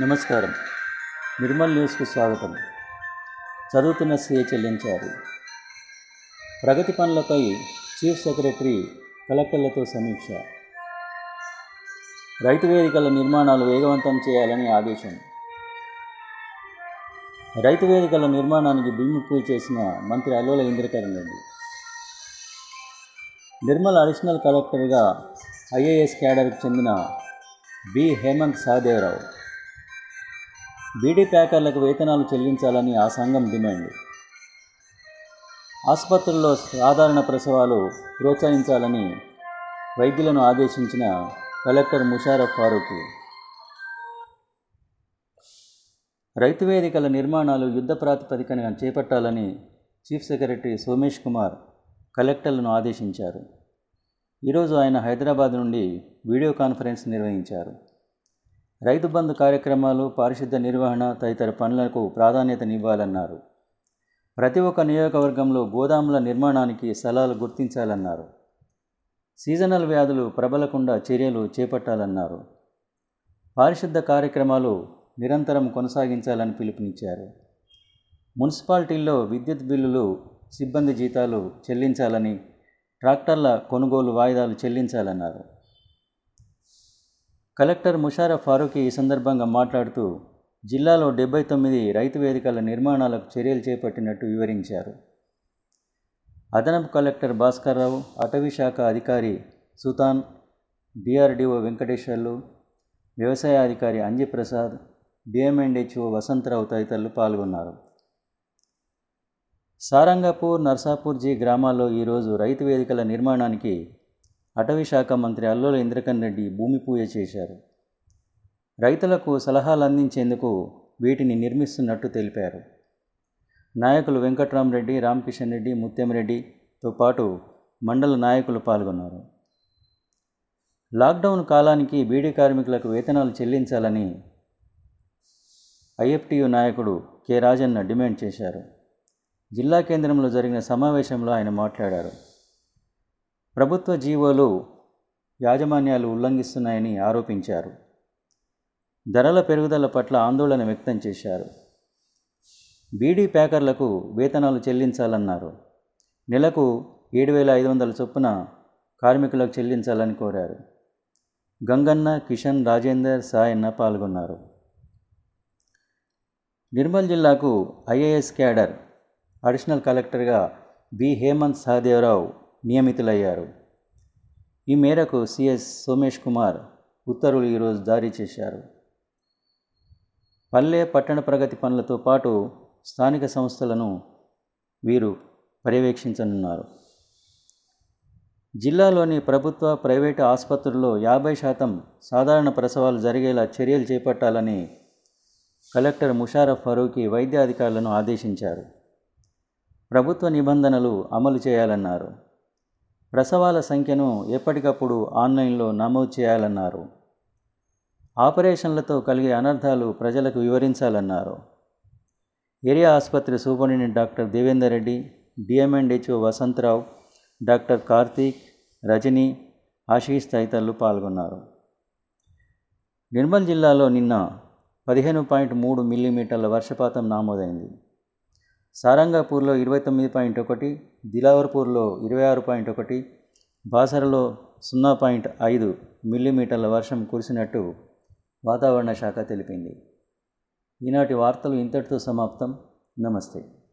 నమస్కారం. నిర్మల్ న్యూస్కు స్వాగతం. చదువుతున్న శ్రీ చెల్లించారు. ప్రగతి పనులపై చీఫ్ సెక్రటరీ కలెక్టర్లతో సమీక్ష. రైతు వేదికల నిర్మాణాలు వేగవంతం చేయాలని ఆదేశం. రైతు వేదికల నిర్మాణానికి భూమి పూజ చేసిన మంత్రి అల్లోల ఇంద్రకరణ్ రెడ్డి. నిర్మల్ అడిషనల్ కలెక్టర్గా ఐఏఎస్ క్యాడర్కి చెందిన బి హేమంత్ సహదేవరావు. బీడీ ప్యాకర్లకు వేతనాలు చెల్లించాలని ఆ సంఘం డిమాండ్. ఆసుపత్రుల్లో సాధారణ ప్రసవాలు ప్రోత్సహించాలని వైద్యులను ఆదేశించిన కలెక్టర్ ముషారఫ్ ఫారూక్. రైతు వేదికల నిర్మాణాలు యుద్ధ ప్రాతిపదికన చేపట్టాలని చీఫ్ సెక్రటరీ సోమేష్ కుమార్ కలెక్టర్లను ఆదేశించారు. ఈరోజు ఆయన హైదరాబాద్ నుండి వీడియో కాన్ఫరెన్స్ నిర్వహించారు. రైతు బంధు కార్యక్రమాలు పారిశుద్ధ నిర్వహణ తదితర పనులకు ప్రాధాన్యతనివ్వాలన్నారు. ప్రతి ఒక్క నియోజకవర్గంలో గోదాముల నిర్మాణానికి స్థలాలు గుర్తించాలన్నారు. సీజనల్ వ్యాధులు ప్రబలకుండా చర్యలు చేపట్టాలన్నారు. పారిశుద్ధ కార్యక్రమాలు నిరంతరం కొనసాగించాలని పిలుపునిచ్చారు. మున్సిపాలిటీల్లో విద్యుత్ బిల్లులు సిబ్బంది జీతాలు చెల్లించాలని ట్రాక్టర్ల కొనుగోలు వాయిదాలు చెల్లించాలన్నారు. కలెక్టర్ ముషారఫ్ ఫారూఖీ ఈ సందర్భంగా మాట్లాడుతూ జిల్లాలో డెబ్బై తొమ్మిది రైతు వేదికల నిర్మాణాలకు చర్యలు చేపట్టినట్టు వివరించారు. అదనపు కలెక్టర్ భాస్కర్రావు అటవీ శాఖ అధికారి సుతాన్ డిఆర్డిఓ వెంకటేశ్వర్లు వ్యవసాయ అధికారి అంజప్రసాద్ డిఎంఎండ్హెచ్ఓ వసంతరావు తదితరులు పాల్గొన్నారు. సారంగపూర్ నర్సాపూర్ జీ గ్రామాల్లో ఈరోజు రైతు వేదికల నిర్మాణానికి అటవీ శాఖ మంత్రి అల్లోల ఇంద్రకరణ్ రెడ్డి భూమి పూజ చేశారు. రైతులకు సలహాలు అందించేందుకు వీటిని నిర్మిస్తున్నట్టు తెలిపారు. నాయకులు వెంకట్రామరెడ్డి రామకిషన్ రెడ్డి ముత్యంరెడ్డితో పాటు మండల నాయకులు పాల్గొన్నారు. లాక్డౌన్ కాలానికి బీడీ కార్మికులకు వేతనాలు చెల్లించాలని ఐఎఫ్టియు నాయకుడు కె రాజన్న డిమాండ్ చేశారు. జిల్లా కేంద్రంలో జరిగిన సమావేశంలో ఆయన మాట్లాడారు. ప్రభుత్వ జీవోలు యాజమాన్యాలు ఉల్లంఘిస్తున్నాయని ఆరోపించారు. ధరల పెరుగుదల పట్ల ఆందోళన వ్యక్తం చేశారు. బీడీ ప్యాకర్లకు వేతనాలు చెల్లించాలన్నారు. నెలకు ఏడు వేల ఐదు వందల చొప్పున కార్మికులకు చెల్లించాలని కోరారు. గంగన్న కిషన్ రాజేందర్ సాయన్న పాల్గొన్నారు. నిర్మల్ జిల్లాకు ఐఏఎస్ క్యాడర్ అడిషనల్ కలెక్టర్గా బి హేమంత్ సహదేవరావు నియమితులయ్యారు. ఈ మేరకు సిఎస్ సోమేష్ కుమార్ ఉత్తర్వులు ఈరోజు జారీ చేశారు. పల్లె పట్టణ ప్రగతి పనులతో పాటు స్థానిక సంస్థలను వీరు పర్యవేక్షించనున్నారు. జిల్లాలోని ప్రభుత్వ ప్రైవేటు ఆసుపత్రుల్లో యాభై శాతం సాధారణ ప్రసవాలు జరిగేలా చర్యలు చేపట్టాలని కలెక్టర్ ముషారఫ్ ఫరూఖీ వైద్య అధికారులను ఆదేశించారు. ప్రభుత్వ నిబంధనలు అమలు చేయాలన్నారు. ప్రసవాల సంఖ్యను ఎప్పటికప్పుడు ఆన్లైన్లో నమోదు చేయాలన్నారు. ఆపరేషన్లతో కలిగే అనర్థాలు ప్రజలకు వివరించాలన్నారు. ఏరియా ఆసుపత్రి superintendent doctor Devender Reddy D M and H O Vasantharao doctor Karthik Rajani Ashish తదితరులు పాల్గొన్నారు. నిర్మల్ జిల్లాలో నిన్న పదిహేను పాయింట్ మూడు మిల్లీమీటర్ల వర్షపాతం నమోదైంది. సారంగాపూర్లో ఇరవై తొమ్మిది పాయింట్ ఒకటి దిలావర్పూర్లో ఇరవై ఆరు పాయింట్ ఒకటి బాసరలో సున్నా పాయింట్ ఐదు మిల్లీమీటర్ల వర్షం కురిసినట్టు వాతావరణ శాఖ తెలిపింది. ఈనాటి వార్తలు ఇంతటితో సమాప్తం. నమస్తే.